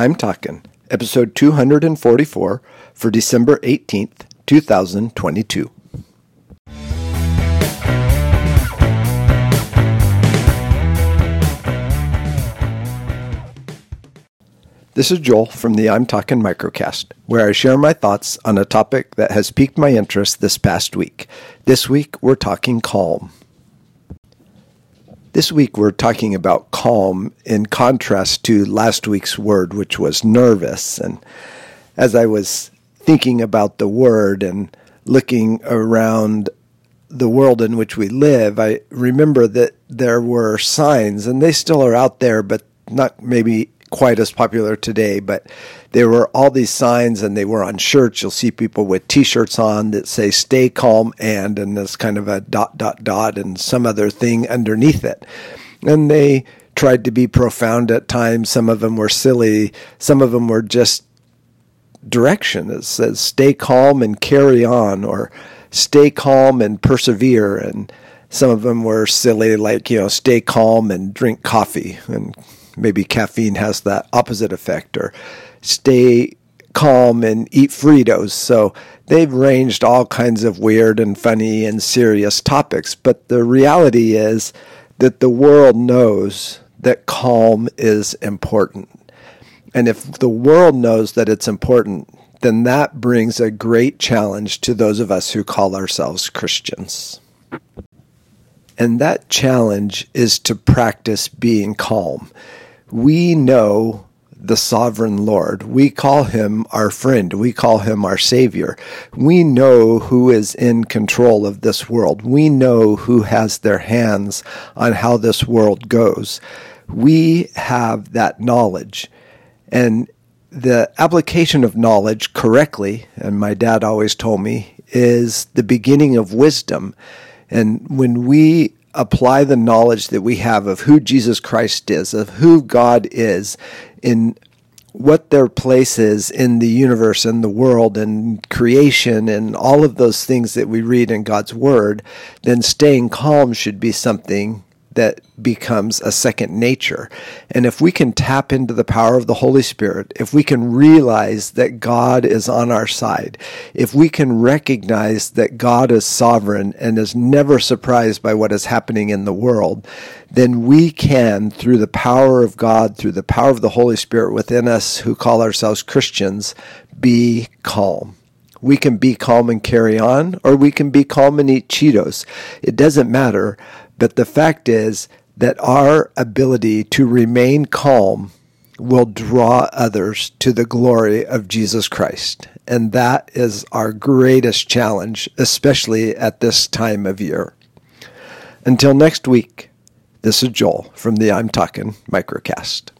I'm Talking, episode 244 for December 18th, 2022. This is Joel from the I'm Talking Microcast, where I share my thoughts on a topic that has piqued my interest this past week. This week, we're talking calm. This week, we're talking about calm in contrast to last week's word, which was nervous. And as I was thinking about the word and looking around the world in which we live, I remember that there were signs, and they still are out there, but not maybe quite as popular today, but there were all these signs and they were on shirts. You'll see people with t-shirts on that say stay calm and, and there's kind of a dot, dot, dot and some other thing underneath it. And they tried to be profound at times. Some of them were silly. Some of them were just direction. It says stay calm and carry on or stay calm and persevere. And some of them were silly, like, you know, stay calm and drink coffee and maybe caffeine has that opposite effect, or stay calm and eat Fritos. So they've ranged all kinds of weird and funny and serious topics. But the reality is that the world knows that calm is important. And if the world knows that it's important, then that brings a great challenge to those of us who call ourselves Christians. And that challenge is to practice being calm we know the sovereign Lord. We call him our friend. We call him our Savior. We know who is in control of this world. We know who has their hands on how this world goes. We have that knowledge. And the application of knowledge correctly, and my dad always told me, is the beginning of wisdom. And when we apply the knowledge that we have of who Jesus Christ is, of who God is, in what their place is in the universe and the world and creation and all of those things that we read in God's Word, then staying calm should be something that becomes a second nature. And if we can tap into the power of the Holy Spirit, if we can realize that God is on our side, if we can recognize that God is sovereign and is never surprised by what is happening in the world, then we can, through the power of God, through the power of the Holy Spirit within us who call ourselves Christians, be calm. We can be calm and carry on, or we can be calm and eat Cheetos. It doesn't matter. But the fact is that our ability to remain calm will draw others to the glory of Jesus Christ. And that is our greatest challenge, especially at this time of year. Until next week, this is Joel from the I'm Talking Microcast.